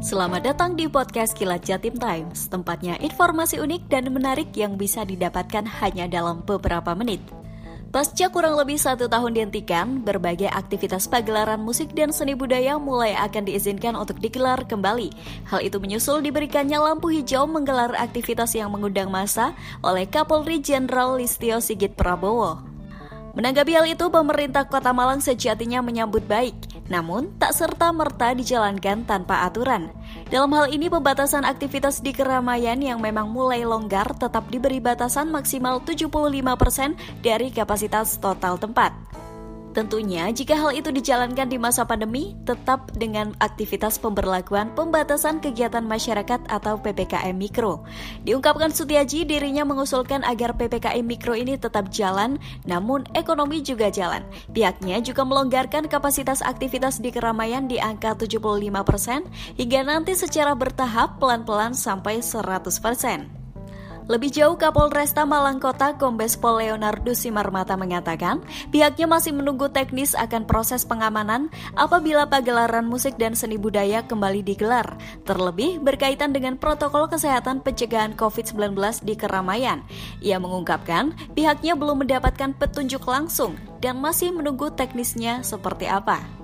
Selamat datang di podcast Kilat Jatim Times, tempatnya informasi unik dan menarik yang bisa didapatkan hanya dalam beberapa menit. Pasca kurang lebih satu tahun dihentikan, berbagai aktivitas pagelaran musik dan seni budaya mulai akan diizinkan untuk digelar kembali. Hal itu menyusul diberikannya lampu hijau menggelar aktivitas yang mengundang masa oleh Kapolri Jenderal Listio Sigit Prabowo. Menanggapi hal itu, pemerintah Kota Malang sejatinya menyambut baik, namun tak serta-merta dijalankan tanpa aturan. Dalam hal ini, pembatasan aktivitas di keramaian yang memang mulai longgar tetap diberi batasan maksimal 75% dari kapasitas total tempat. Tentunya, jika hal itu dijalankan di masa pandemi, tetap dengan aktivitas pemberlakuan pembatasan kegiatan masyarakat atau PPKM Mikro. Diungkapkan Sutiaji, dirinya mengusulkan agar PPKM Mikro ini tetap jalan, namun ekonomi juga jalan. Pihaknya juga melonggarkan kapasitas aktivitas di keramaian di angka 75% hingga nanti secara bertahap pelan-pelan sampai 100%. Lebih jauh, Kapolresta Malang Kota Kombes Pol Leonardo Simarmata mengatakan pihaknya masih menunggu teknis akan proses pengamanan apabila pagelaran musik dan seni budaya kembali digelar, terlebih berkaitan dengan protokol kesehatan pencegahan COVID-19 di keramaian. Ia mengungkapkan pihaknya belum mendapatkan petunjuk langsung dan masih menunggu teknisnya seperti apa.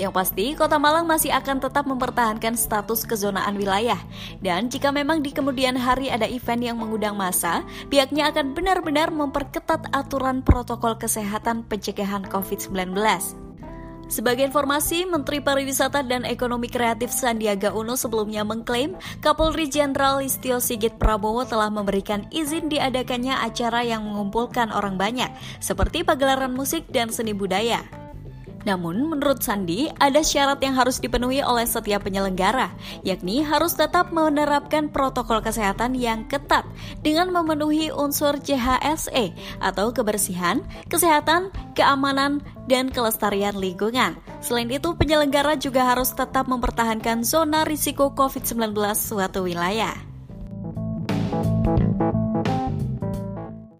Yang pasti, Kota Malang masih akan tetap mempertahankan status kezonaan wilayah. Dan jika memang di kemudian hari ada event yang mengundang massa, pihaknya akan benar-benar memperketat aturan protokol kesehatan pencegahan COVID-19. Sebagai informasi, Menteri Pariwisata dan Ekonomi Kreatif Sandiaga Uno sebelumnya mengklaim Kapolri Jenderal Listio Sigit Prabowo telah memberikan izin diadakannya acara yang mengumpulkan orang banyak, seperti pagelaran musik dan seni budaya. Namun, menurut Sandi, ada syarat yang harus dipenuhi oleh setiap penyelenggara, yakni harus tetap menerapkan protokol kesehatan yang ketat dengan memenuhi unsur CHSE atau kebersihan, kesehatan, keamanan, dan kelestarian lingkungan. Selain itu, penyelenggara juga harus tetap mempertahankan zona risiko COVID-19 suatu wilayah.